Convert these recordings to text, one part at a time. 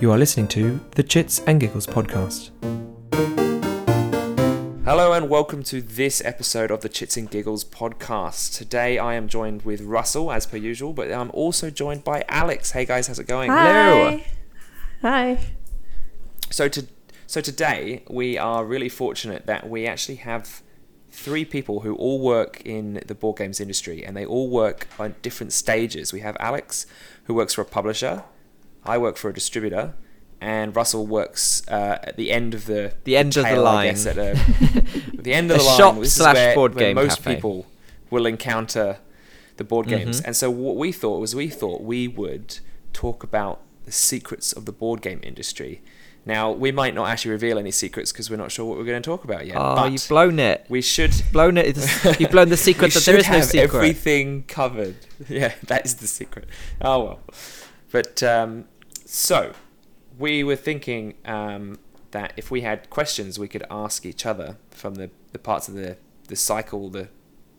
You are listening to the Chits and Giggles podcast. Hello and welcome to this episode of the Chits and Giggles podcast. Today I am joined with Russell as per usual, but I'm also joined by Alex. Hey guys, how's it going? Hi. Hi. So to so today we are really fortunate that we actually have three people who all work in the board games industry and they all work on different stages. We have Alex who works for a publisher, I work for a distributor, and Russell works uh, at the end of the The end of the tail, I line. guess, at a, the end of the line. shop This slash where- board where game most cafe. people will encounter the board games. Mhm. And so what we thought was we thought we would talk about the secrets of the board game industry. Now we might not actually reveal any secrets because we're not sure what we're going to talk about yet. oh, you've blown it. we should. Blown it. You've blown the secret that there should no secret. everything covered. Yeah, that is the secret. Oh well. But um, so we were thinking um, that if we had questions, we could ask each other from the, the parts of the, the cycle the,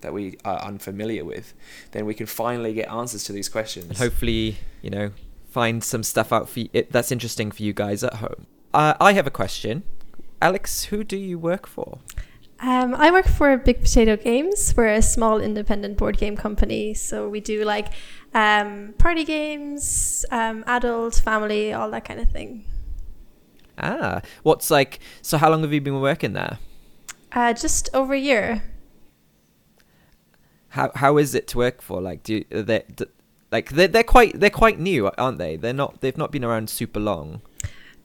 that we are unfamiliar with. Then we can finally get answers to these questions. and hopefully, you know, find some stuff out for you, it, that's interesting for you guys at home. Uh, I have a question. Alex, who do you work for? Um, I work for Big Potato Games. We're a small independent board game company. So we do like um, party games, um, adult, family, all that kind of thing. Ah, what's like? So, how long have you been working there? Uh, just over a year. How how is it to work for? Like, do you, they d- like they're they're quite they're quite new, aren't they? They're not they've not been around super long.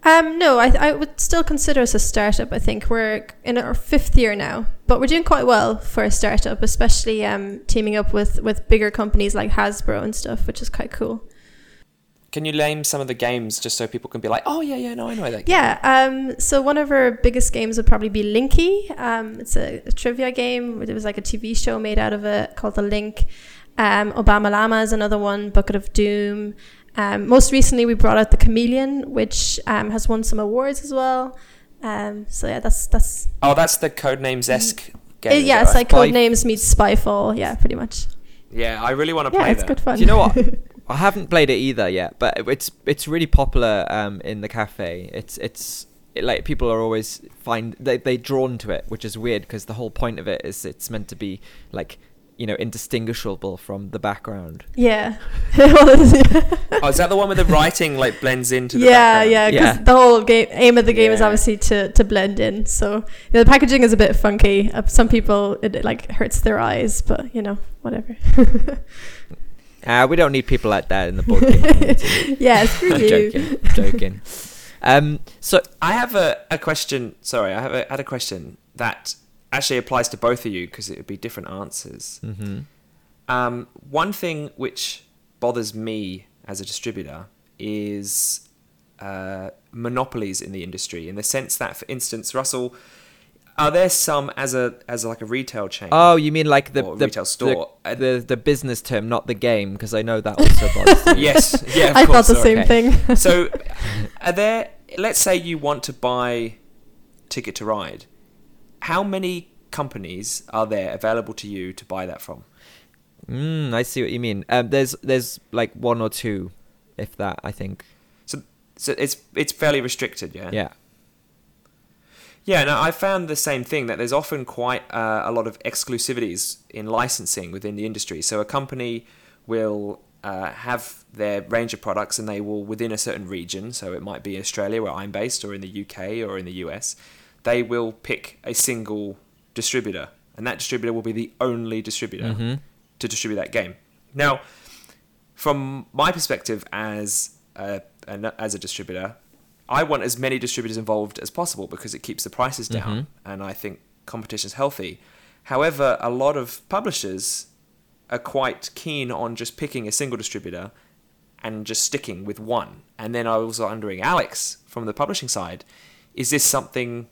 Um, no, I, I would still consider us a startup. I think we're in our fifth year now, but we're doing quite well for a startup, especially um, teaming up with, with bigger companies like Hasbro and stuff, which is quite cool. Can you name some of the games just so people can be like, oh yeah, yeah, no, I know that. game." Yeah, um, so one of our biggest games would probably be Linkee. Um, it's a, a trivia game. There was like a TV show made out of it called The Link. Um, Obama Llama is another one, Bucket of Doom. Um, most recently, we brought out The Chameleon, which um, has won some awards as well. Um, so yeah, that's that's Oh, that's the Codenames esque game. Uh, is yeah, it's like Spy- Codenames meets Spyfall. Yeah, pretty much. Yeah, I really want to Yeah, play it's that. good fun. Do you know what? I haven't played it either yet, but it's it's really popular um, in the cafe. It's it's it, like people are always find they they drawn to it, which is weird because the whole point of it is it's meant to be like you know indistinguishable from the background. yeah. Oh, is that the one where the writing like blends into the yeah, background? yeah, because Yeah. the whole game aim of the game is obviously to, to blend in. So you know, the packaging is a bit funky. Uh, some people it, it, like hurts their eyes, but you know whatever. Uh, we don't need people like that in the board game community. yeah, screw I'm you. joking. Joking. Um, so I have a, a question. Sorry, I have a, had a question that actually applies to both of you because it would be different answers. mhm. Um, one thing which bothers me as a distributor is uh, monopolies in the industry, in the sense that, for instance, Russell, are there some as a as like a retail chain? Oh, you mean like the Or the, retail store. the, the the business term, not the game, because I know that also bothers me. yes, yeah. Of I course, thought the sorry. same okay. thing. so are there let's say you want to buy ticket to ride how many companies are there available to you to buy that from Mm, I see what you mean. Um, there's there's like one or two, if that. I think. so so it's it's fairly restricted yeah Yeah. yeah no i found the same thing that there's often quite uh, a lot of exclusivities in licensing within the industry so a company will uh, have their range of products and they will within a certain region so it might be australia where i'm based or in the uk or in the us they will pick a single distributor and that distributor will be the only distributor Mhm. to distribute that game now from my perspective as a, an, as a distributor i want as many distributors involved as possible because it keeps the prices down Mhm. and i think competition is healthy however a lot of publishers are quite keen on just picking a single distributor and just sticking with one. And then I was wondering, Alex, from the publishing side, is this something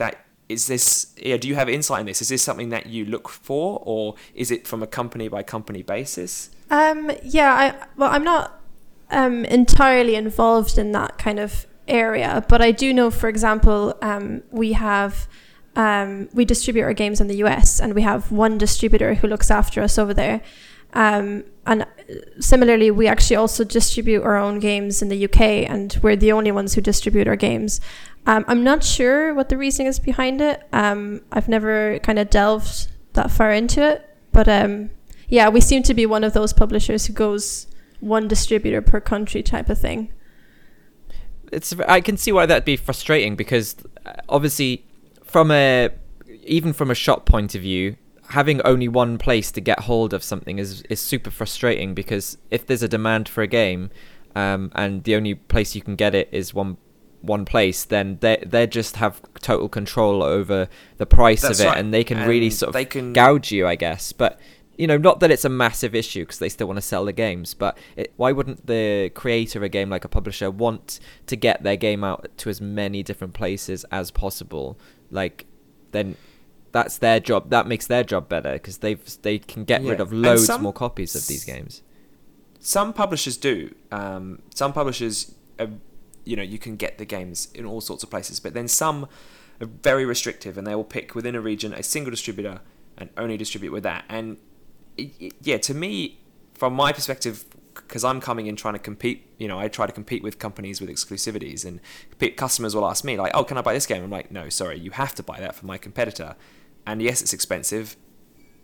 that is this? Yeah, do you have insight in this? Is this something that you look for, or is it from a company by company basis? Um, yeah, I well, I'm not um, entirely involved in that kind of area, but I do know, for example, um, we have um, we distribute our games in the US, and we have one distributor who looks after us over there. Um, and similarly, we actually also distribute our own games in the UK, and we're the only ones who distribute our games. Um, I'm not sure what the reasoning is behind it. Um, I've never kind of delved that far into it, but um, yeah, we seem to be one of those publishers who goes one distributor per country type of thing. It's I can see why that'd be frustrating because uh, obviously from a even from a shop point of view, having only one place to get hold of something is is super frustrating because if there's a demand for a game um, and the only place you can get it is one one place, then they they just have total control over the price That's of it, right. and they can really sort of they can- gouge you, I guess. But you know, not that it's a massive issue because they still want to sell the games. But it, why wouldn't the creator of a game, like a publisher, want to get their game out to as many different places as possible? Like, then that's their job. That makes their job better because they've they can get rid of loads some- more copies of these games. Some publishers do. Um, some publishers, you know, you can get the games in all sorts of places, but then some are very restrictive, and they will pick within a region a single distributor and only distribute with that. And it, it- yeah, to me, from my perspective, because I'm coming in trying to compete, you know, I try to compete with companies with exclusivities, and customers will ask me like, "Oh, can I buy this game?" I'm like, "No, sorry, you have to buy that from my competitor." And yes, it's expensive,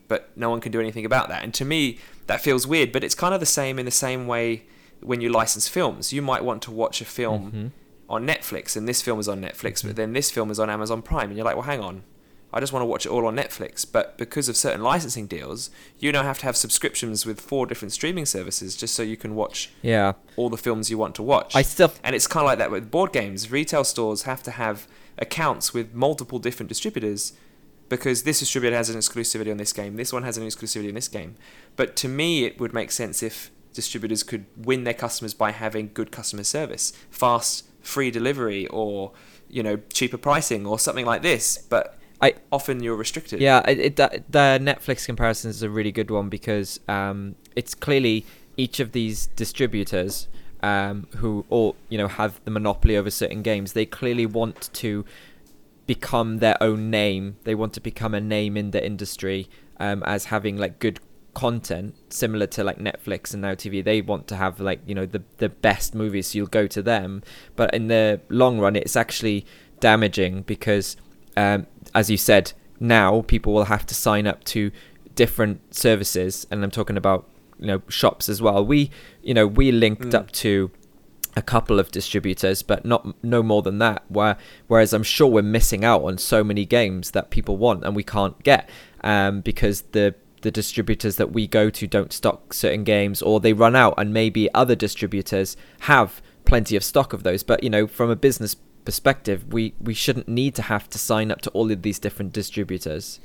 but no one can do anything about that. And to me, that feels weird. But it's kind of the same in the same way when you license films. You might want to watch a film Mhm. on Netflix, and this film is on Netflix, but then this film is on Amazon Prime, and you're like, well, hang on. I just want to watch it all on Netflix, but because of certain licensing deals, you now have to have subscriptions with four different streaming services just so you can watch Yeah, all the films you want to watch. I still And it's kind of like that with board games. Retail stores have to have accounts with multiple different distributors because this distributor has an exclusivity on this game, this one has an exclusivity on this game. But to me, it would make sense if distributors could win their customers by having good customer service, fast, free delivery, or you know cheaper pricing, or something like this. But I- often you're restricted. Yeah, it, it, that, the Netflix comparison is a really good one because um, it's clearly each of these distributors um, who all you know have the monopoly over certain games. They clearly want to become their own name. They want to become a name in the industry um, as having like good content similar to like Netflix and Now TV. They want to have like you know the the best movies, so you'll go to them. But in the long run, it's actually damaging because, um, as you said, now people will have to sign up to different services, and I'm talking about you know shops as well. We you know we linked Mm. up to a couple of distributors, but not no more than that. Where whereas I'm sure we're missing out on so many games that people want and we can't get um, because the the distributors that we go to don't stock certain games or they run out and maybe other distributors have plenty of stock of those. But you know from a business perspective we we shouldn't need to have to sign up to all of these different distributors.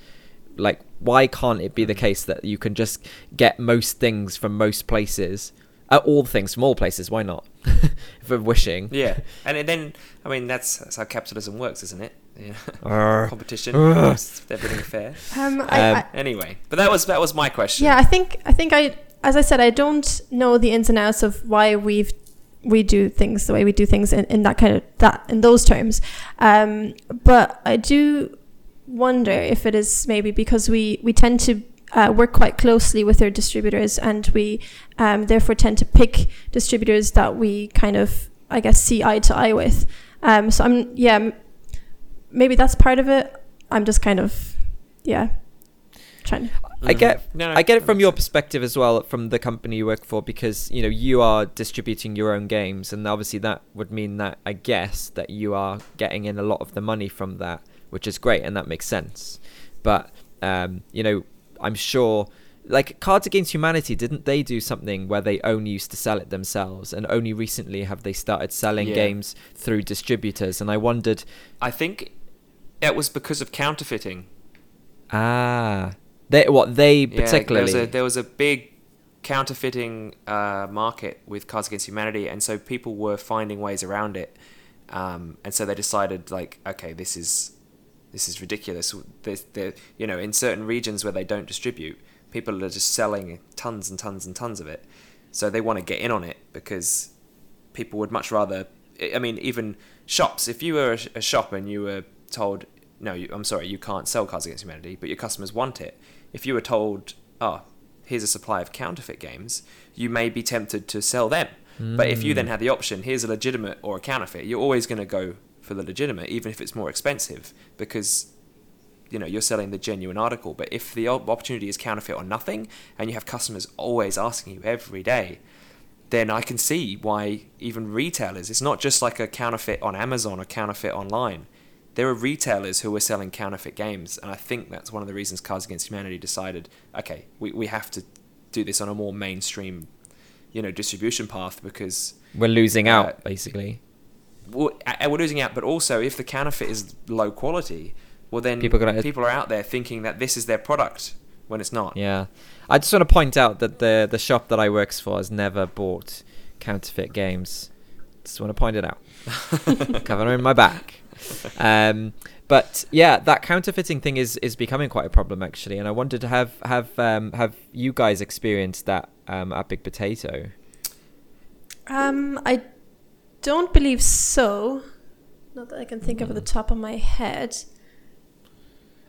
Like why can't it be the case that you can just get most things from most places uh, all things from all places? Why not? If we're wishing. Yeah, and then I mean that's that's how capitalism works, isn't it? Yeah. Arr. Competition, Ugh. makes everything fair. Um, I, Um, I, Anyway, but that was that was my question. yeah, I think I think I, as I said, I don't know the ins and outs of why we've we do things the way we do things in, in that kind of that in those terms. Um, but I do wonder if it is maybe because we we tend to uh, work quite closely with our distributors, and we um, therefore tend to pick distributors that we kind of I guess see eye to eye with. Um, so I'm yeah, m- maybe that's part of it. I'm just kind of yeah trying. To, I get Mm-hmm. No, no, I get it from your perspective as well, from the company you work for, because you know you are distributing your own games, and obviously that would mean that I guess that you are getting in a lot of the money from that, which is great, and that makes sense. But um, you know, I'm sure, like Cards Against Humanity, didn't they do something where they only used to sell it themselves, and only recently have they started selling Yeah. games through distributors? And I wondered, I think it was because of counterfeiting. ah, they what they Yeah, particularly. there was a, there was a big counterfeiting uh, market with Cards Against Humanity, and so people were finding ways around it. Um, and so they decided, like, okay, this is this is ridiculous. There's, there, you know, in certain regions where they don't distribute, people are just selling tons and tons and tons of it. So they want to get in on it because people would much rather. I mean, even shops. If you were a, a shop and you were told, "No, you, I'm sorry, you can't sell Cards Against Humanity," but your customers want it. If you were told, "Oh, here's a supply of counterfeit games, you may be tempted to sell them. But if you then had the option, here's a legitimate or a counterfeit, you're always going to go for the legitimate, even if it's more expensive, because you know you're selling the genuine article. But if the opportunity is counterfeit or nothing, and you have customers always asking you every day, then I can see why even retailers. It's not just like a counterfeit on Amazon or counterfeit online. There are retailers who are selling counterfeit games, and I think that's one of the reasons Cards Against Humanity decided, okay, we, we have to do this on a more mainstream, you know, distribution path because We're losing Uh, out, basically. a- we're losing out. But also, if the counterfeit is low quality, well then People gonna- people are out there thinking that this is their product when it's not. Yeah, I just want to point out that the the shop that I works for has never bought counterfeit games. Just want to point it out. Covering my back. Um, but yeah, that counterfeiting thing is is becoming quite a problem actually, and I wanted to have have um, have you guys experienced that um, at Big Potato? Um, I don't believe so. Not that I can think of at the top of my head.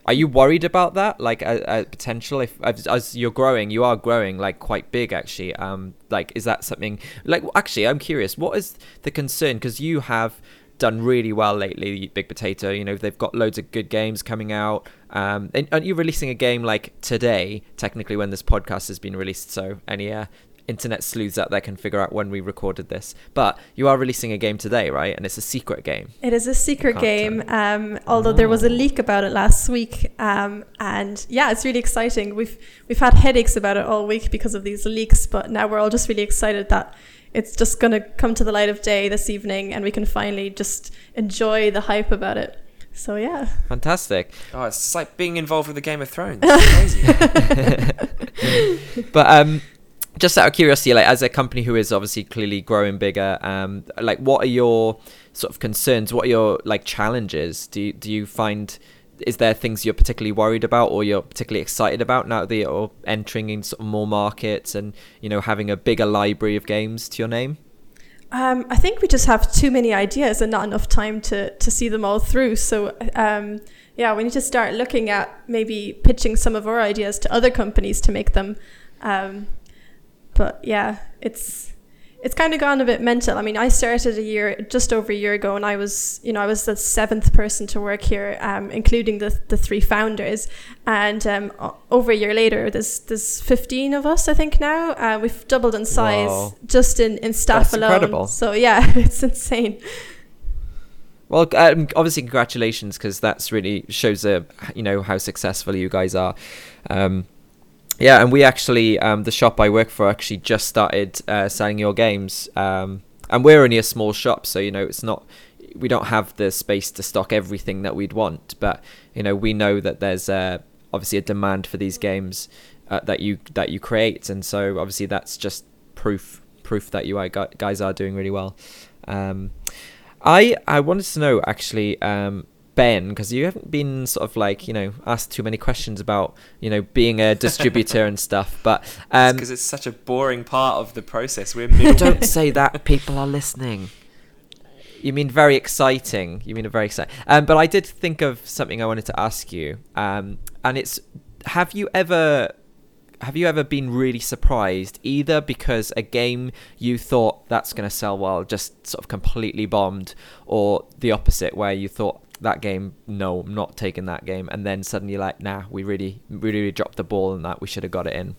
Are you worried about that? Like a, a potential if as, as you're growing, you are growing like quite big actually. Um, like is that something? Like actually, I'm curious. What is the concern? Because you have done really well lately, Big Potato. You know they've got loads of good games coming out. Um, and aren't you releasing a game like today? Technically, when this podcast has been released, so any uh, internet sleuths out there can figure out when we recorded this. But you are releasing a game today, right? And it's a secret game. It is a secret game, um, although there was a leak about it last week, um, and yeah, it's really exciting. We've we've had headaches about it all week because of these leaks, but now we're all just really excited that it's just going to come to the light of day this evening, and we can finally just enjoy the hype about it. So yeah, Fantastic. Oh, it's like being involved with the Game of Thrones. Crazy. but um just out of curiosity like as a company who is obviously clearly growing bigger um like what are your sort of concerns what are your like challenges do you, do you find is there things you're particularly worried about or you're particularly excited about now that you're entering in sort of more markets and you know having a bigger library of games to your name um, I think we just have too many ideas and not enough time to to see them all through. So um, yeah, we need to start looking at maybe pitching some of our ideas to other companies to make them. Um, but yeah, it's it's kind of gone a bit mental. I mean, I started a year just over a year ago, and I was you know I was the seventh person to work here, um, including the the three founders. And um, over a year later, there's there's 15 of us, I think now. Uh, we've doubled in size Wow. just in in staff That's alone. incredible. So yeah, it's insane. Well, um, obviously, congratulations because that's really shows uh, you know how successful you guys are. Um, yeah, and we actually um, the shop I work for actually just started uh, selling your games, um, and we're only a small shop, so you know it's not we don't have the space to stock everything that we'd want, but you know we know that there's uh, obviously a demand for these games uh, that you that you create, and so obviously that's just proof proof that you guys are doing really well. Um, I I wanted to know actually, um, Ben, because you haven't been sort of like you know asked too many questions about you know being a distributor and stuff, but um, because it's such a boring part of the process. We're don't say that. People are listening. You mean very exciting. You mean a very exciting. Um, but I did think of something I wanted to ask you. Um, and it's have you ever have you ever been really surprised either because a game you thought that's going to sell well just sort of completely bombed or the opposite where you thought that game no I'm not taking that game and then suddenly like nah we really we really dropped the ball on that we should have got it in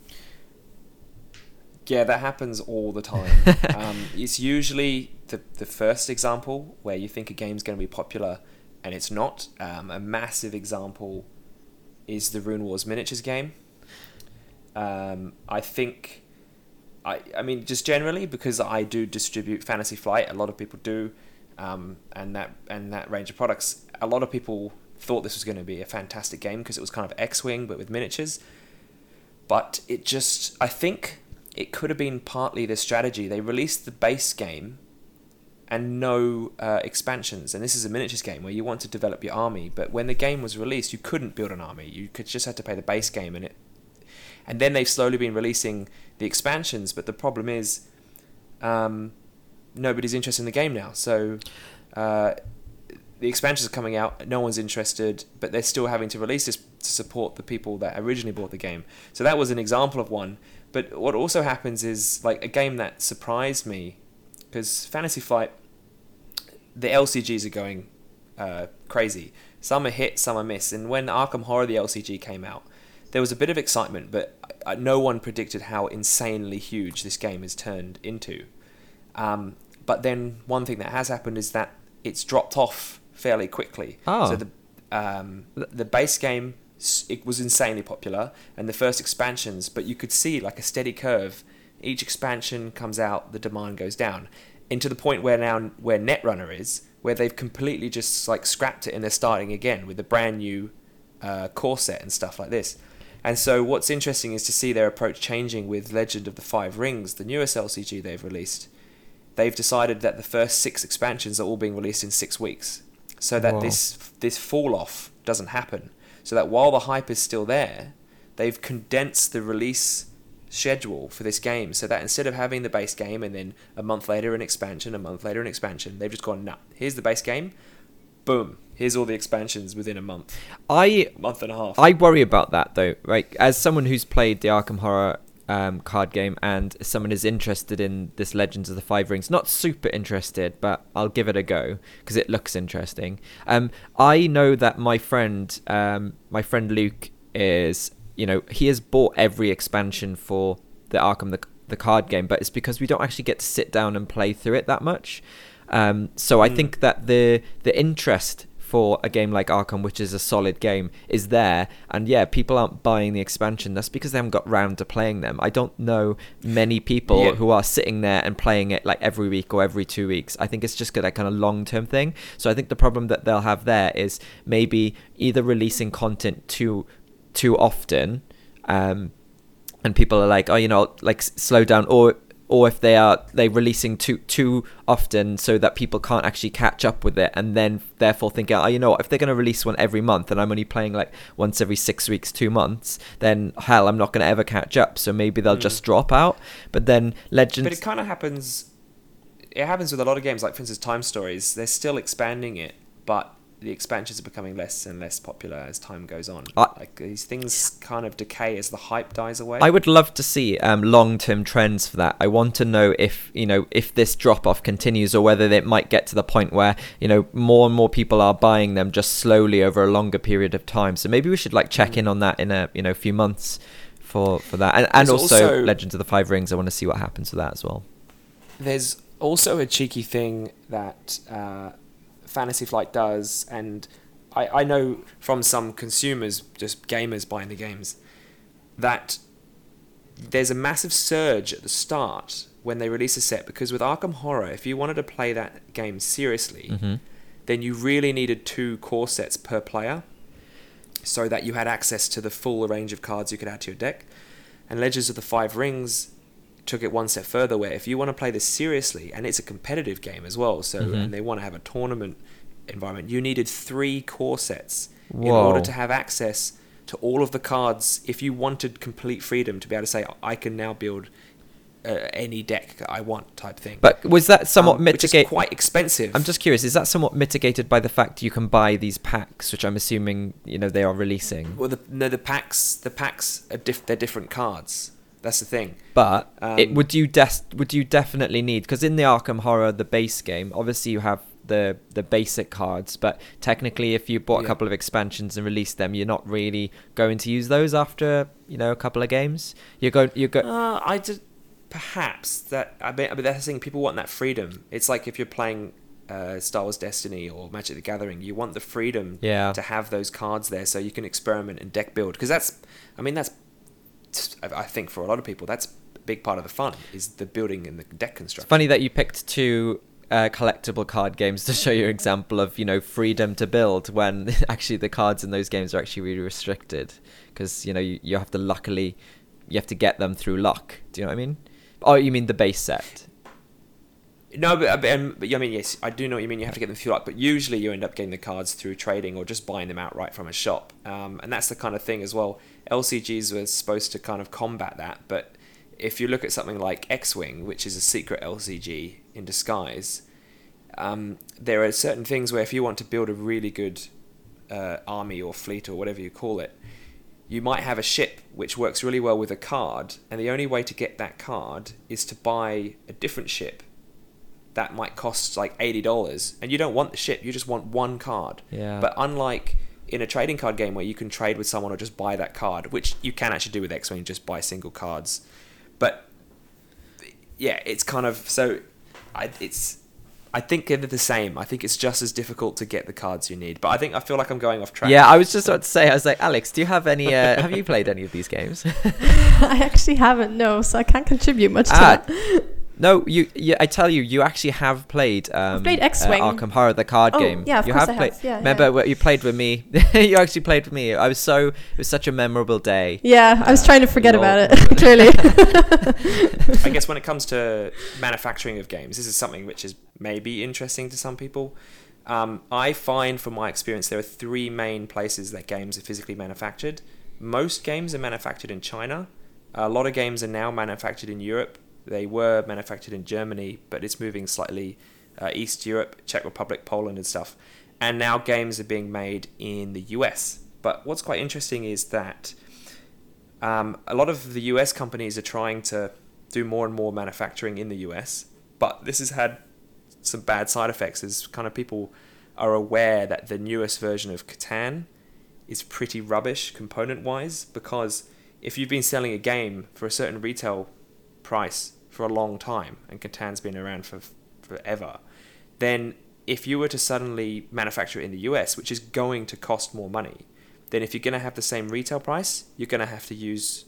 Yeah, that happens all the time. um, it's usually the, the first example where you think a game's going to be popular and it's not. Um, a massive example is the Rune Wars miniatures game. Um, I think, I, I mean, just generally because I do distribute Fantasy Flight, a lot of people do, um, and that and that range of products. A lot of people thought this was going to be a fantastic game because it was kind of X-wing but with miniatures. But it just, I think it could have been partly the strategy. They released the base game and no uh, expansions. And this is a miniatures game where you want to develop your army, but when the game was released, you couldn't build an army. You could just had to pay the base game, and it. And then they've slowly been releasing the expansions, but the problem is, um, nobody's interested in the game now. So, uh, the expansions are coming out. No one's interested, but they're still having to release this to support the people that originally bought the game. So that was an example of one But what also happens is like a game that surprised me because Fantasy Flight, the LCGs are going uh, crazy. Some are hit, some are miss. And when Arkham Horror the LCG came out, there was a bit of excitement, but uh, no one predicted how insanely huge this game has turned into. Um, but then one thing that has happened is that it's dropped off fairly quickly. Oh. So the um, the base game it was insanely popular, and the first expansions, but you could see like a steady curve. Each expansion comes out, the demand goes down, into the point where now where Netrunner is, where they've completely just like scrapped it and they're starting again with a brand new uh, core set and stuff like this. And so what's interesting is to see their approach changing with Legend of the Five Rings, the newest LCG they've released. They've decided that the first six expansions are all being released in six weeks, so that Wow. this this fall off doesn't happen. So that while the hype is still there, they've condensed the release schedule for this game so that instead of having the base game and then a month later an expansion, a month later an expansion, they've just gone, nah, here's the base game, boom, here's all the expansions within a month, I month and a half. I worry about that though, right? As someone who's played the Arkham Horror um, card game and someone is interested in this Legends of the Five Rings, not super interested, but I'll give it a go because it looks interesting. Um, I know that my friend, um, my friend Luke, is you know he has bought every expansion for the Arkham the, the card game, but it's because we don't actually get to sit down and play through it that much. Um, so I Mm. think that the the interest for a game like Arkham, which is a solid game, is there. And yeah, people aren't buying the expansion. That's because they haven't got round to playing them. I don't know many people Yeah. who are sitting there and playing it like every week or every two weeks. I think it's just that kind of long term thing. So I think the problem that they'll have there is maybe either releasing content too too often. Um, and people are like, oh, you know, like slow down, or or if they are they releasing too too often so that people can't actually catch up with it, and then therefore thinking, oh, you know, what, if they're going to release one every month, and I'm only playing like once every six weeks, two months, then hell, I'm not going to ever catch up. So maybe they'll Mm. just drop out. But then Legends, But it kind of happens. It happens with a lot of games, like for instance, Time Stories. They're still expanding it, but the expansions are becoming less and less popular as time goes on. I- like these things kind of decay as the hype dies away. I would love to see um, long-term trends for that. I want to know if you know if this drop-off continues, or whether it might get to the point where you know more and more people are buying them just slowly over a longer period of time. So maybe we should like check Mm. in on that in a you know few months for for that, and, and also, also- Legends of the Five Rings. I want to see what happens with that as well. There's also a cheeky thing that uh, Fantasy Flight does, and I, I know from some consumers, just gamers buying the games, that there's a massive surge at the start when they release a set because with Arkham Horror, if you wanted to play that game seriously, hmm then you really needed two core sets per player so that you had access to the full range of cards you could add to your deck. And Legends of the Five Rings took it one step further where if you want to play this seriously, and it's a competitive game as well, so Mhm. and they want to have a tournament environment, you needed three core sets in order to have access to all of the cards if you wanted complete freedom to be able to say I can now build uh, any deck I want type thing. But was that somewhat Um, which is mitigate? quite expensive. I'm just curious. Is that somewhat mitigated by the fact you can buy these packs, which I'm assuming you know they are releasing? Well, the, no, the packs, the packs are diff- they're different cards. That's the thing. But it Um, would you des- would you definitely need because in the Arkham Horror the base game obviously you have the the basic cards but technically if you bought a couple of expansions and released them you're not really going to use those after you know a couple of games you're going you're go- Uh, I just perhaps that I mean, but that's the thing. People want that freedom. It's like if you're playing uh, Star Wars Destiny or Magic the Gathering, you want the freedom Yeah. to have those cards there so you can experiment and deck build. Because that's, I mean, that's I think for a lot of people that's a big part of the fun is the building and the deck it's construction. funny that you picked two uh, collectible card games to show your example of you know freedom to build when actually the cards in those games are actually really restricted. Because you know you, you have to luckily you have to get them through luck. Do you know what i mean? Oh you mean the base set No, but, but, um, but I mean, yes, I do know what you mean. You have to get them through luck, but usually you end up getting the cards through trading or just buying them outright from a shop. Um, and that's the kind of thing as well. LCGs were supposed to kind of combat that, but if you look at something like X-wing, which is a secret LCG in disguise, um, there are certain things where if you want to build a really good uh, army or fleet or whatever you call it, you might have a ship which works really well with a card, and the only way to get that card is to buy a different ship that might cost like eighty dollars, and you don't want the ship, you just want one card. Yeah. But unlike in a trading card game where you can trade with someone or just buy that card, which you can actually do with X Wing, just buy single cards. But yeah, it's kind of so. I, it's I think they're the same. I think it's just as difficult to get the cards you need. But I think I feel like I'm going off track. Yeah, I was just about to say. I was like, Alex, do you have any? Uh, have you played any of these games? I actually haven't, no, so I can't contribute much to Ah, that. No, you, you. I tell you, you actually have played. Um, played X-Wing. Uh, Arkham Horror, the card Oh, game. yeah, of you course have I played. have, yeah, remember yeah. you played with me? you actually played with me. I was so. It was such a memorable day. Yeah, I was trying to forget about it, clearly. I guess when it comes to manufacturing of games, this is something which is maybe interesting to some people. Um, I find, from my experience, there are three main places that games are physically manufactured. Most games are manufactured in China. A lot of games are now manufactured in Europe. They were manufactured in Germany, but it's moving slightly uh, East Europe, Czech Republic, Poland, and stuff. And now games are being made in the US. But what's quite interesting is that um, a lot of the US companies are trying to do more and more manufacturing in the US, but this has had some bad side effects as kind of people are aware that the newest version of Catan is pretty rubbish component wise because if you've been selling a game for a certain retail price for a long time and Catan's been around for forever, then if you were to suddenly manufacture it in the US, which is going to cost more money, then if you're going to have the same retail price, you're going to have to use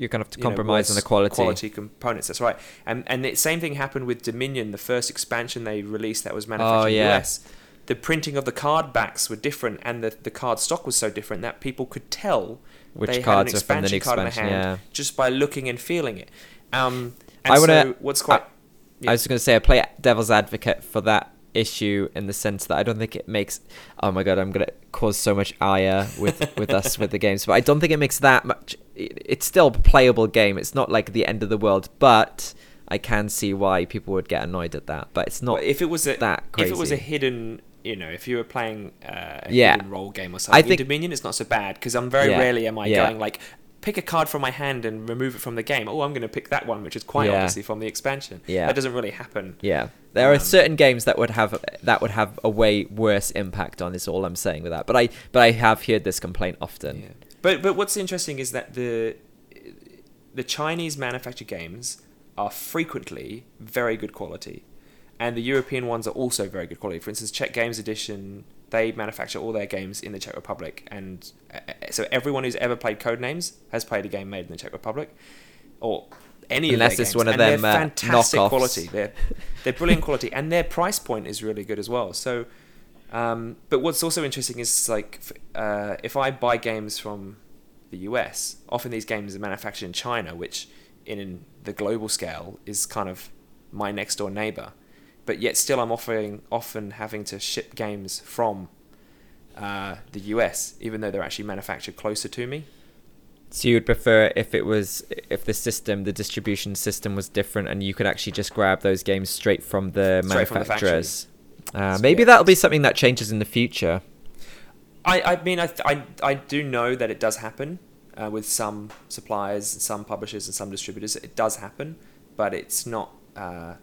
You're gonna have to you know, compromise on the quality. quality components. That's right. And and the same thing happened with Dominion, the first expansion they released that was manufactured Oh, in the US. The printing of the card backs were different, and the, the card stock was so different that people could tell Which they cards had are an from the expansion card in expansion? their hand Yeah. just by looking and feeling it. Um, and I wanna- so what's quite I was going to say I play devil's advocate for that issue in the sense that I don't think it makes. Oh my god, I'm going to cause so much ire with with us with the games, but I don't think it makes that much. It's still a playable game. It's not like the end of the world, but I can see why people would get annoyed at that. But it's not. Well, if it was a that if it was a hidden you know if you were playing uh, a Yeah. hidden role game or something I in think- Dominion it's not so bad because I'm very Yeah, rarely am I yeah. going like pick a card from my hand and remove it from the game oh I'm going to pick that one which is quite Yeah. obviously from the expansion Yeah. that doesn't really happen Yeah, there are Um, certain games that would have that would have a way worse impact on. Is all I'm saying with that. But I but I have heard this complaint often. Yeah. But but what's interesting is that the the Chinese manufactured games are frequently very good quality, and the European ones are also very good quality. For instance, Czech Games Edition they manufacture all their games in the Czech Republic, and uh, so everyone who's ever played Codenames has played a game made in the Czech Republic, or any Unless of their it's games. one of and them, they're uh, fantastic knockoffs. quality. They're they're brilliant quality, and their price point is really good as well. So. Um, but what's also interesting is like uh, if I buy games from the US, often these games are manufactured in China, which in the global scale is kind of my next door neighbor. But yet still, I'm offering often having to ship games from uh, the US, even though they're actually manufactured closer to me. So you would prefer if it was if the system, the distribution system was different, and you could actually just grab those games straight from the Straight from the manufacturers. uh, maybe yeah. that'll be something that changes in the future. I, I mean, I, th- I, I do know that it does happen uh, with some suppliers, some publishers, and some distributors. It does happen, but it's not uh,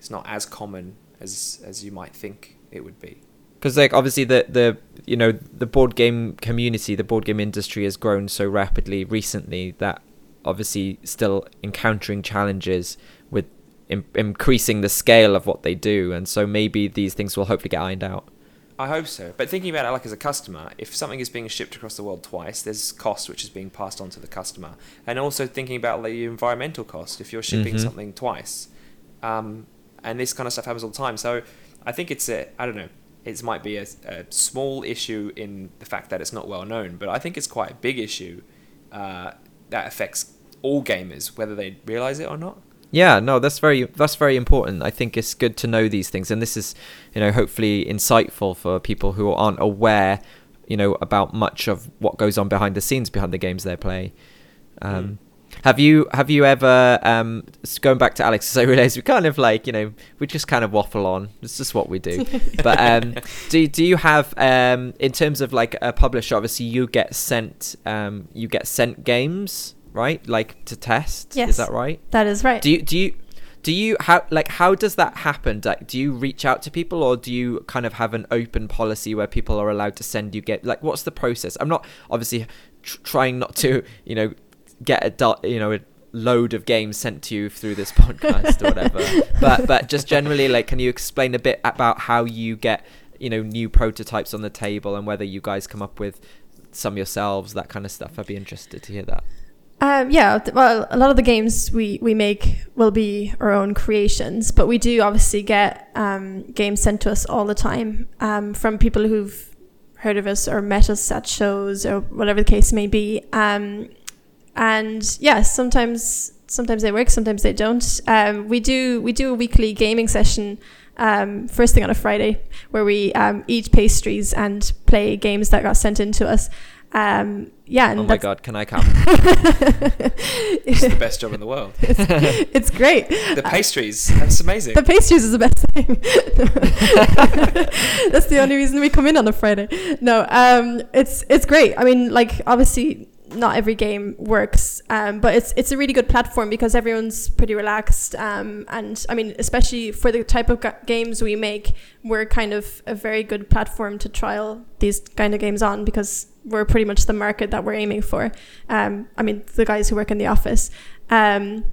it's not as common as as you might think it would be. because like obviously the the you know the board game community the board game industry has grown so rapidly recently that obviously still encountering challenges with Im- increasing the scale of what they do and so maybe these things will hopefully get ironed out I hope so. But thinking about it like as a customer, if something is being shipped across the world twice, there's cost which is being passed on to the customer, and also thinking about the environmental cost if you're shipping Mhm. something twice, um, and this kind of stuff happens all the time. So I think it's a I don't know. It might be a, a small issue in the fact that it's not well known, but I think it's quite a big issue uh, that affects all gamers, whether they realize it or not. yeah no that's very that's very important i think it's good to know these things and this is you know hopefully insightful for people who aren't aware you know about much of what goes on behind the scenes behind the games they play um, Have you have you ever um going back to Alex? So I realize we kind of like you know we just kind of waffle on. It's just what we do. but um, do do you have um in terms of like a publisher? Obviously, you get sent um you get sent games right like to test. Yes. Is that right? That is right. Do you do you do you how like how does that happen? Like, do you reach out to people or do you kind of have an open policy where people are allowed to send you get like what's the process? I'm not obviously tr- trying not to you know get a you know a load of games sent to you through this podcast or whatever. But but just generally like can you explain a bit about how you get you know new prototypes on the table and whether you guys come up with some yourselves that kind of stuff? I'd be interested to hear that. Um, yeah, well, a lot of the games we, we make will be our own creations, but we do obviously get um, games sent to us all the time um, from people who've heard of us or met us at shows or whatever the case may be. Um, and yeah, sometimes sometimes they work, sometimes they don't. Um, we do we do a weekly gaming session. Um, first thing on a Friday, where we um, eat pastries and play games that got sent in to us. Um, yeah, and oh my god, can I come? It's the best job in the world. it's great. The pastries, that's amazing. The pastries is the best thing. That's the only reason we come in on a Friday. No, um, it's it's great. I mean, like obviously not every game works, um, but it's it's a really good platform because everyone's pretty relaxed. Um, and I mean, especially for the type of ga- games we make, we're kind of a very good platform to trial these kind of games on because we're pretty much the market that we're aiming for. Um, I mean, the guys who work in the office. Um,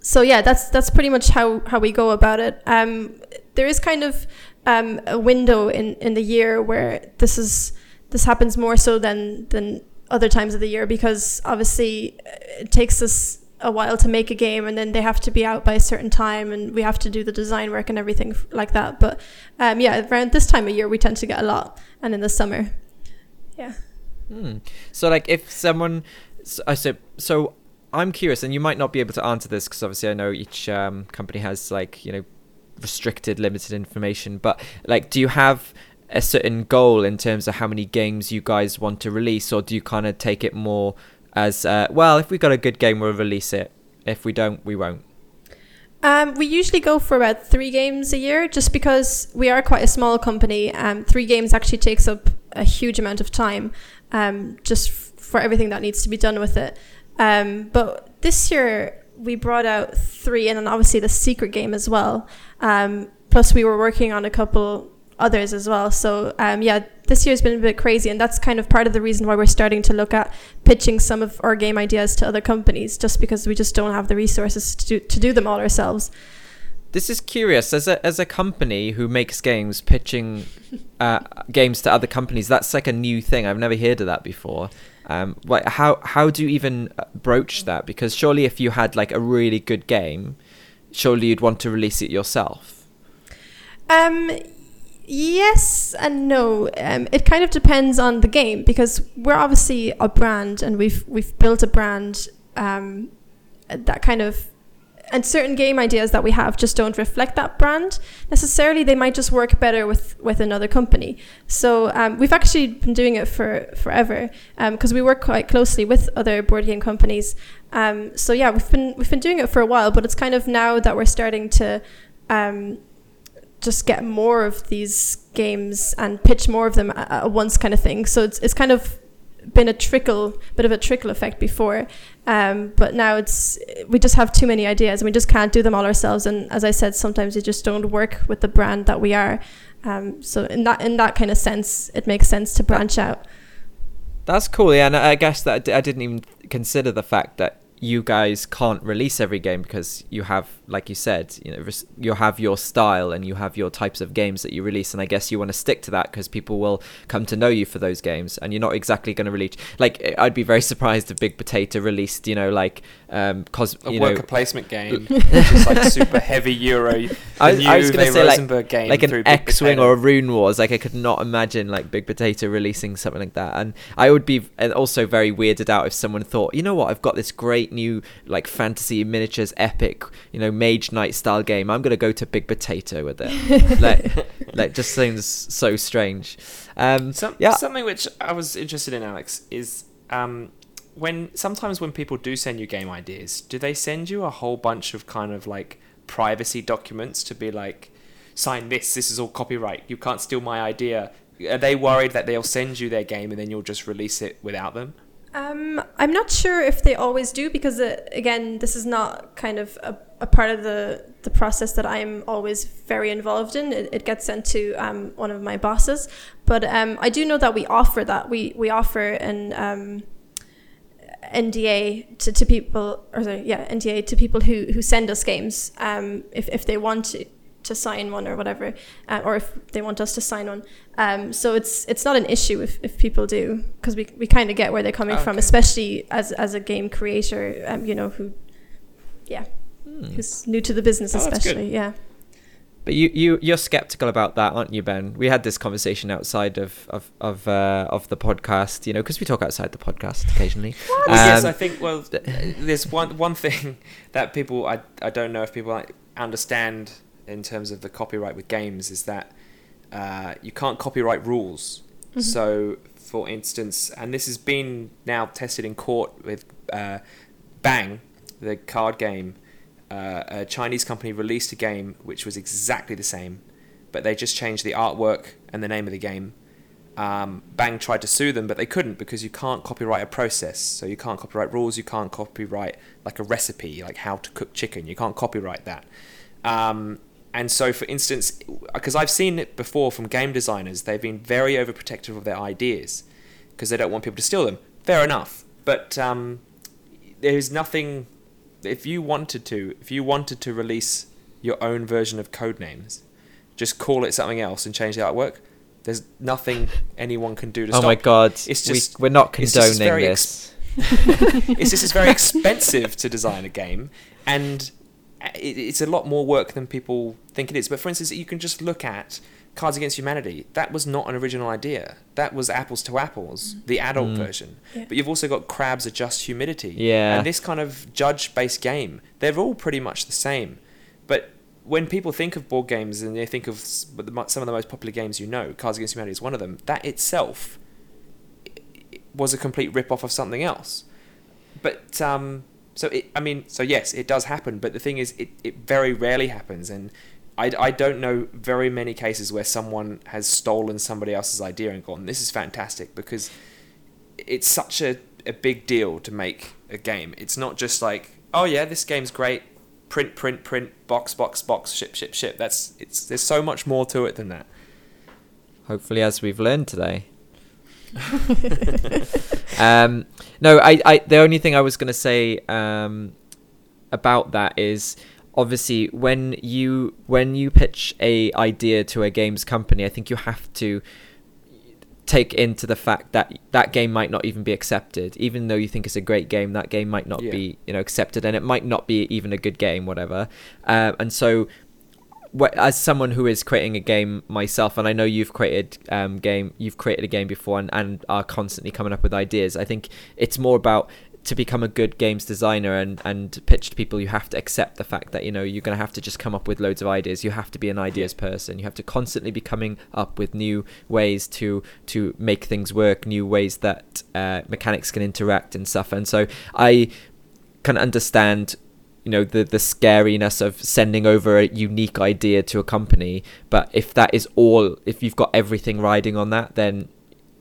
so yeah, that's that's pretty much how how we go about it. Um, there is kind of um, a window in in the year where this is this happens more so than than other times of the year because obviously it takes us a while to make a game and then they have to be out by a certain time and we have to do the design work and everything like that but um, yeah around this time of year we tend to get a lot and in the summer yeah Hmm. So, like, if someone, so, I so so, I'm curious, and you might not be able to answer this because obviously I know each um, company has like you know restricted, limited information. But like, do you have a certain goal in terms of how many games you guys want to release, or do you kind of take it more as uh, well? If we got a good game, we'll release it. If we don't, we won't. Um, we usually go for about three games a year, just because we are quite a small company. Um, three games actually takes up a huge amount of time, um, just f- for everything that needs to be done with it. Um, but this year we brought out three, and then obviously the secret game as well. Um, plus, we were working on a couple others as well. So um, yeah, this year's been a bit crazy, and that's kind of part of the reason why we're starting to look at pitching some of our game ideas to other companies, just because we just don't have the resources to do, to do them all ourselves. This is curious as a as a company who makes games, pitching uh, games to other companies. That's like a new thing. I've never heard of that before. Um, like how how do you even broach that? Because surely if you had like a really good game, surely you'd want to release it yourself. Um, yes and no. Um, it kind of depends on the game because we're obviously a brand and we've we've built a brand um, that kind of and certain game ideas that we have just don't reflect that brand necessarily. They might just work better with with another company. So um, we've actually been doing it for forever because we work quite closely with other board game companies. Um, so yeah, we've been we've been doing it for a while, but it's kind of now that we're starting to um, just get more of these games and pitch more of them at, at once, kind of thing. So it's it's kind of been a trickle, bit of a trickle effect before, um, but now it's we just have too many ideas and we just can't do them all ourselves. And as I said, sometimes they just don't work with the brand that we are. Um, so in that in that kind of sense, it makes sense to branch out. That's cool, yeah. And I guess that I didn't even consider the fact that you guys can't release every game because you have, like you said, you know, you have your style and you have your types of games that you release, and I guess you want to stick to that because people will come to know you for those games, and you're not exactly going to release. Like, I'd be very surprised if Big Potato released, you know, like, um, cos a worker know, placement game, which is like super heavy Euro. I, I was going to say like, Rosenberg game like an X-wing or a Rune Wars. Like I could not imagine like Big Potato releasing something like that. And I would be and also very weirded out if someone thought, you know what, I've got this great new like fantasy miniatures epic, you know, Mage Knight style game. I'm gonna go to Big Potato with it. like, like just seems so strange. Um, Some, yeah. Something which I was interested in, Alex, is um, when sometimes when people do send you game ideas, do they send you a whole bunch of kind of like privacy documents to be like, sign this, this is all copyright, you can't steal my idea? Are they worried that they'll send you their game and then you'll just release it without them? Um, I'm not sure if they always do because uh, again, this is not kind of a, a, part of the the process that I'm always very involved in. It, it gets sent to um, one of my bosses, but um, I do know that we offer that. We we offer an um, NDA to, to people or sorry, yeah NDA to people who who send us games um, if if they want to to sign one or whatever, uh, or if they want us to sign one. Um, so it's it's not an issue if, if people do because we, we kind of get where they're coming Okay. from, especially as as a game creator, um, you know who, yeah, Hmm. who's new to the business, Oh, especially, yeah. But you, you you're skeptical about that, aren't you, Ben? We had this conversation outside of of of, uh, of the podcast, you know, because we talk outside the podcast occasionally. Well, yes, Um, I think. Well, there's one one thing that people I I don't know if people like understand in terms of the copyright with games is that uh, you can't copyright rules. Mhm. So, for instance, and this has been now tested in court with uh, Bang, the card game. Uh, a Chinese company released a game which was exactly the same, but they just changed the artwork and the name of the game. Um, Bang tried to sue them, but they couldn't because you can't copyright a process. So you can't copyright rules. You can't copyright like a recipe, like how to cook chicken. You can't copyright that. Um, and so, for instance, because I've seen it before from game designers, they've been very overprotective of their ideas because they don't want people to steal them. Fair enough, but um, there's nothing. If you wanted to, if you wanted to release your own version of Codenames, just call it something else and change the artwork. There's nothing anyone can do to Oh stop. Oh my god, It's just- we, we're not it's condoning very this. it's just it's very expensive to design a game, and it's a lot more work than people think it is. But for instance, you can just look at Cards Against Humanity. That was not an original idea. That was apples to apples, the adult Mm. version. Yeah. But you've also got Crabs Adjust Humidity. Yeah. And this kind of judge-based game, they're all pretty much the same. But when people think of board games and they think of s- the mo- some of the most popular games you know, Cards Against Humanity is one of them. That itself i- i- was a complete rip-off of something else. But um, so it, I mean, so yes, it does happen. But the thing is, it, it very rarely happens, and I, I don't know very many cases where someone has stolen somebody else's idea and gone, "This is fantastic," because it's such a, a big deal to make a game. It's not just like, "Oh yeah, this game's great." Print, print, print, box, box, box, ship, ship, ship. That's it's. There's so much more to it than that. Hopefully, as we've learned today. um, no, I, I, the only thing I was going to say um, about that is obviously when you when you pitch a idea to a games company, I think you have to take into the fact that that game might not even be accepted even though you think it's a great game that game might not Yeah. be you know accepted and it might not be even a good game whatever um, and so as someone who is creating a game myself and i know you've created um game you've created a game before and, and are constantly coming up with ideas. I think it's more about to become a good games designer and and pitch to people you have to accept the fact that you know you're going to have to just come up with loads of ideas. You have to be an ideas person. You have to constantly be coming up with new ways to to make things work new ways that uh, mechanics can interact and stuff. And so i can understand you know the the scariness of sending over a unique idea to a company. But if that is all if you've got everything riding on that then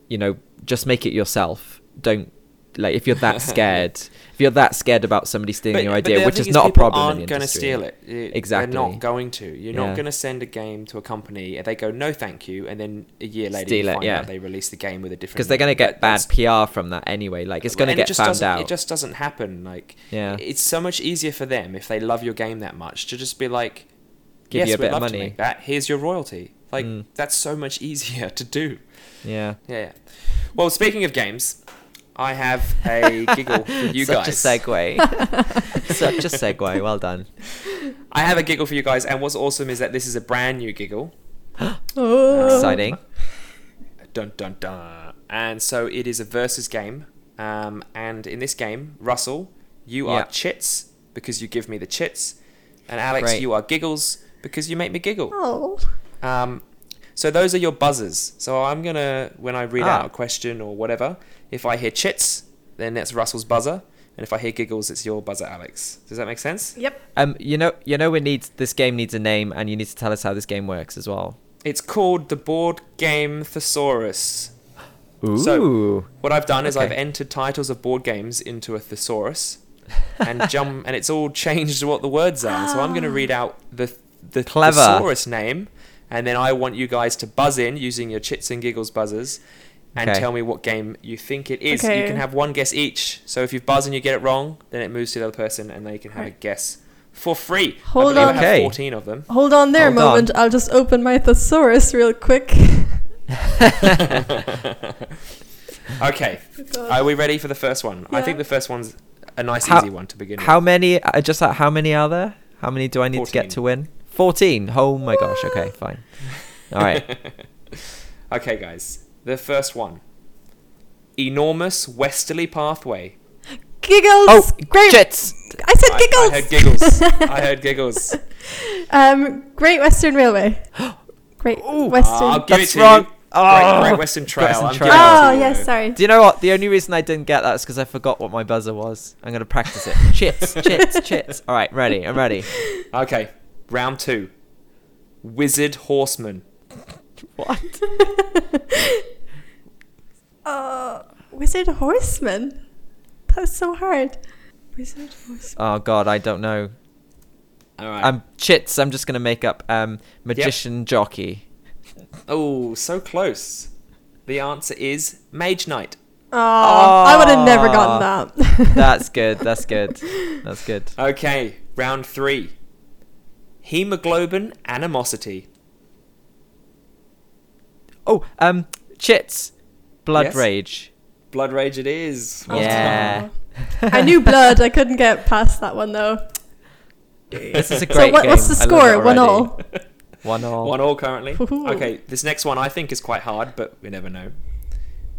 you know just make it yourself. Don't like if you're that scared if you're that scared about somebody stealing your idea which thing is not a problem aren't in the going to steal it. Y- Exactly. They're not going to. You're Yeah. not going to send a game to a company and they go no thank you, and then a year later Steal it, find yeah. out they release the game with a different. because they're going to get bad PR from that anyway like it's going to get found out It just doesn't happen. Like Yeah. it's so much easier for them if they love your game that much to just be like, Give yes, you a bit of money." that. Here's your royalty. Like Mm. that's so much easier to do. yeah Yeah. yeah. Well, speaking of games, I have a giggle for you such guys. a segue such a segue well done I have a giggle for you guys, and what's awesome is that this is a brand new giggle. Oh. exciting Dun dun dun. And so it is a versus game. Um, and in this game, Russell, you are chits because you give me the chits, and Alex, Great. you are giggles because you make me giggle. Oh. Um, so those are your buzzers. So I'm gonna, when I read Ah. out a question or whatever, if I hear chits, then that's Russell's buzzer. And if I hear giggles, it's your buzzer, Alex. Does that make sense? Yep. Um, you know, you know, it needs this game needs a name, and you need to tell us how this game works as well. It's called the board game Thesaurus. Ooh. So- What I've done is Okay. I've entered titles of board games into a thesaurus, and jump, and it's all changed what the words are. So I'm going to read out the the Clever. thesaurus name, and then I want you guys to buzz in using your chits and giggles buzzers, and Okay. tell me what game you think it is. Okay. You can have one guess each. So if you buzz and you get it wrong, then it moves to the other person, and they can have a guess for free. Hold I on. I have Okay. 14 of them. Hold on there Hold a moment. I'll just open my thesaurus real quick. Okay, are we ready for the first one? I think the first one's a nice, How- easy one to begin with. How many? Uh, just like, how many are there? How many do I need to get to win? Fourteen. Oh my gosh. Okay, fine. All right. Okay, guys. The first one. Enormous westerly pathway. Giggles. Oh, great. Jets. I said I- giggles. I, heard giggles. I heard giggles. Um, Great Western Railway. Great Western. I'll give That's it to wrong. you. Oh. Great, Great Western Trail. Western I'm Trail. oh to you. yes, sorry. Do you know what? The only reason I didn't get that is because I forgot what my buzzer was. I'm gonna practice it. chits, chits, chits. All right, ready. I'm ready. Okay, round two. Wizard Horseman. What? Uh, Wizard Horseman. That was so hard. Wizard Horseman. Oh God, I don't know. All right. Um, chits. I'm just gonna make up. Um, magician jockey. oh, so close. The answer is Mage Knight. Oh, I would have never gotten that. That's good. That's good. That's good. Okay, round three. Hemoglobin Animosity. Oh, um, chits. Blood Yes? rage. Blood Rage it is. Well Yeah. I knew blood. I couldn't get past that one though. This is a So great what, what's the score? One all. One all. One all currently. Ooh. Okay, this next one I think is quite hard, but we never know.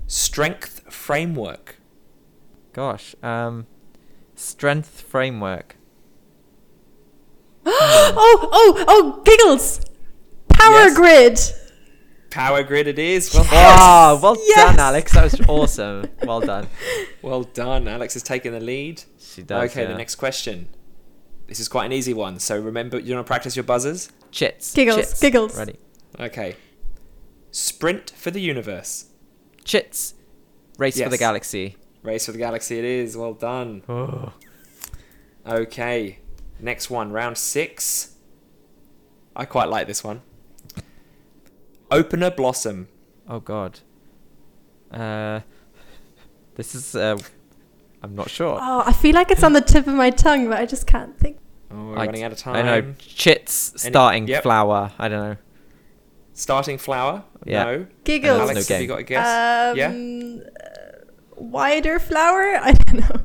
Strength Framework. Gosh. Um, strength framework. Oh, oh, oh! Giggles. Power Yes. grid. Power Grid it is. Well, Ah, well Yes. done, Alex. That was awesome. Well done. well done. Alex is taking the lead. She does. okay, yeah. the next question. This is quite an easy one. So remember, you want to practice your buzzers? Chits. Giggles, Chits. giggles. Ready. Okay. Sprint for the universe. Chits. Race for the galaxy. Race for the galaxy it is. Well done. Oh. Okay. Next one, round six. I quite like this one. Opener Blossom. Oh God. Uh, this is. Uh, I'm not sure. Oh, I feel like it's on the tip of my tongue, but I just can't think. Oh, we're I- running out of time. I know. Chits. Any- Starting yep. flower. I don't know. Starting flower? Yeah. No. Giggles. Alex, Alex, no have you got a guess? Um, yeah? uh, wider flower? I don't know.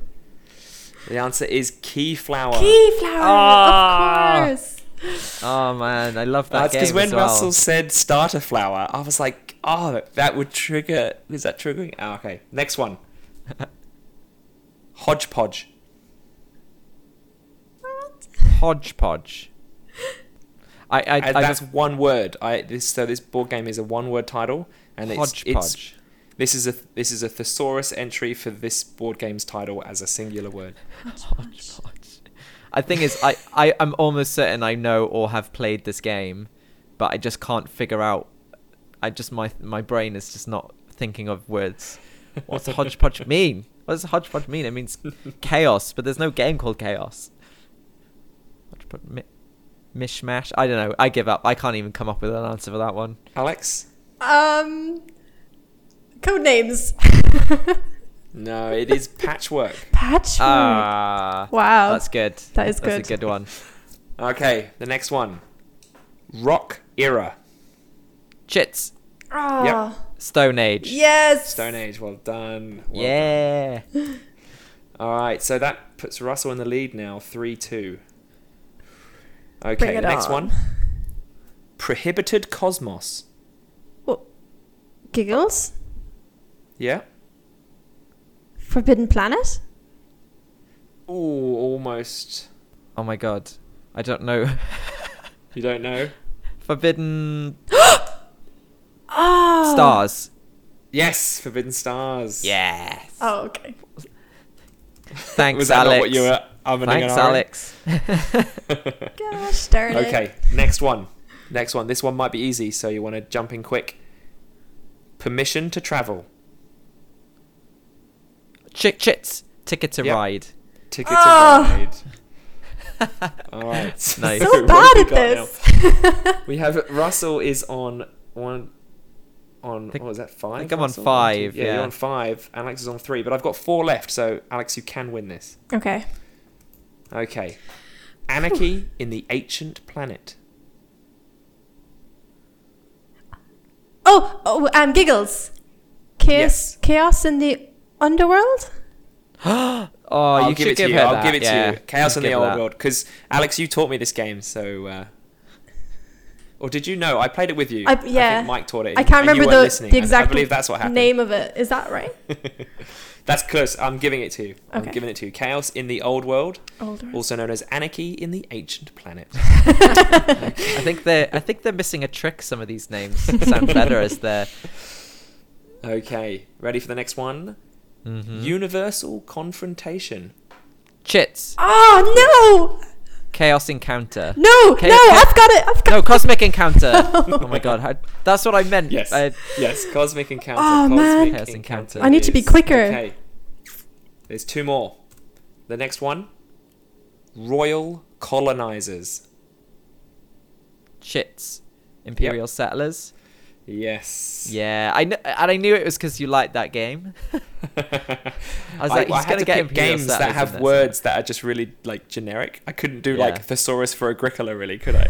The answer is Keyflower. Key flower, Ah. of course. Oh man, I love that That's because when well. Russell said starter flower, I was like, oh, that would trigger. Is that triggering? Oh, okay. Next one. Hodgepodge. Hodgepodge. I I, I that's one word. I this so this board game is a one word title, and it's, hodgepodge. it's this is a this is a thesaurus entry for this board game's title as a singular word. Hodgepodge. I think is I, I I'm almost certain I know or have played this game, but I just can't figure out. I just my my brain is just not thinking of words. What's hodgepodge mean? What does hodgepodge mean? It means chaos, but there's no game called chaos. Hodgepodge, mi- mishmash. I don't know. I give up. I can't even come up with an answer for that one. Alex? Um, code names. No, it is patchwork. Patchwork. Ah, wow. that's good. That is good. That's good. a good one. Okay, the next one. Rock era. Chits. oh, Stone Age. yes. Stone Age. Well done. Well Yeah. done. All right, so that puts Russell in the lead now, three two. Okay, Bring the it next on. one. Prohibited Cosmos. What? Giggles. Yeah. Forbidden Planet. Oh, almost. Oh my god. I don't know. You don't know? Forbidden Oh. Stars. Yes, Forbidden Stars. Yes. Oh, okay. Thanks, Was that Alex. not what you were umming Thanks. Alex. Gosh darn it. Okay, next one. Next one. This one might be easy, so you want to jump in quick. Permission to travel. Chick chits. Ticket to Yep. ride. Ticket Oh. to ride. All right. Nice. So what bad we at this. We have Russell is on one. On Think- what was that five? think I'm on Russell? One, two- five, Yeah, yeah. you're on five. Alex is on three, but I've got four left. So Alex, you can win this. Okay. Okay. Anarchy in the ancient planet. Oh, oh, um, giggles. Chaos, Yes. chaos in the underworld. Oh, I'll you give should it to give you. her I'll that. give it yeah. to you. Chaos Just in the old that. world. Because Alex, you taught me this game, so. Uh, or did you know? I played it with you. I- yeah. think Mike taught it. I can't remember weren't the, listening, the exact I believe that's what happened. name of it. Is that right? That's close. I'm giving it to you. I'm giving it to you. Chaos in the old world, Older. also known as Anarchy in the ancient planet. I think they're I think they're missing a trick. Some of these names sound better as they're. Okay, ready for the next one? Mhm. Universal confrontation. Chits. Oh no! Chaos encounter. No, Okay, no! okay. I've got it. I've got. No, cosmic encounter. oh my god, how, that's what I meant. Yes. I- yes, cosmic encounter. Oh, cosmic man. Chaos encounter. I need to be quicker. Okay. There's two more. The next one. Royal colonizers. chits. Imperial settlers. Yes. Yeah, I kn- and I knew it was because you liked that game. I was like, he's had gonna get pick games that settlers have this. words that are just really like generic. I couldn't do Yeah. like thesaurus for Agricola, really, could I?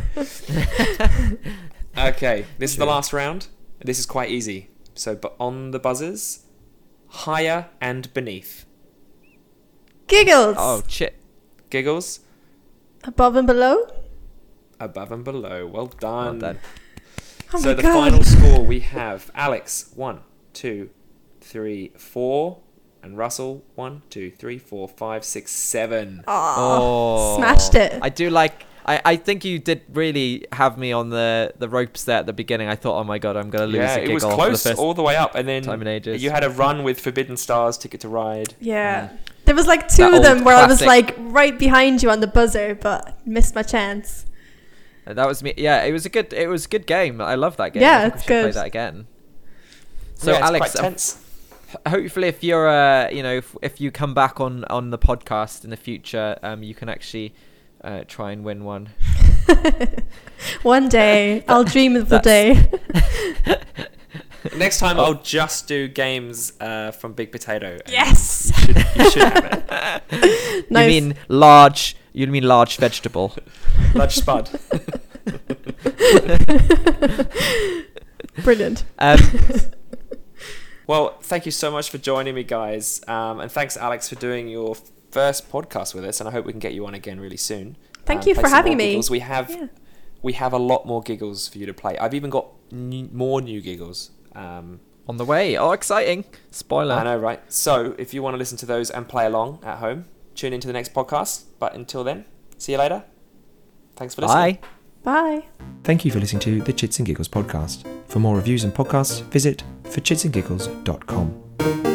okay, this is the last round. This is quite easy. So, but on the buzzers, higher and beneath. Giggles. Oh, chit. Giggles, Above and below. above and below. Well Well done. Done. Oh so the God. final score we have Alex one, two, three, four, and Russell one, two, three, four, five, six, seven. Oh, smashed it. I do like. I, I think you did really have me on the, the ropes there at the beginning. I thought, oh my god, I'm gonna lose Yeah, a it was for the close all the way up, and then time in ages. you had a run with Forbidden Stars, Ticket to Ride. yeah. Mm. There was like two That of them old where I was like right behind you on the buzzer, but missed my chance. Uh, That was me. Yeah, it was a good. It was a good game. I love that game. Yeah, I think it's we should Play that again. So yeah, it's Alex, quite um, tense. hopefully, if you're, uh, you know, if, if you come back on on the podcast in the future, um, you can actually uh, try and win one. One day, I'll dream of the day. Next time, Oh. I'll just do games uh, from Big Potato. Yes. you should, you should have it. Nice. You mean large? You mean large vegetable? Large Spud. Brilliant. Um, Well, thank you so much for joining me, guys, um, and thanks, Alex, for doing your first podcast with us. And I hope we can get you on again really soon. Thank Um, you for having me. Giggles. We have Yeah. we have a lot more giggles for you to play. I've even got new, more new giggles. Um, on the way. Oh, exciting! Spoiler. I know, right? So if you want to listen to those and play along at home, tune into the next podcast. But until then, see you later. Thanks for listening. Bye. Bye. Thank you for listening to the Chits and Giggles podcast. For more reviews and podcasts, visit forchitsandgiggles.com.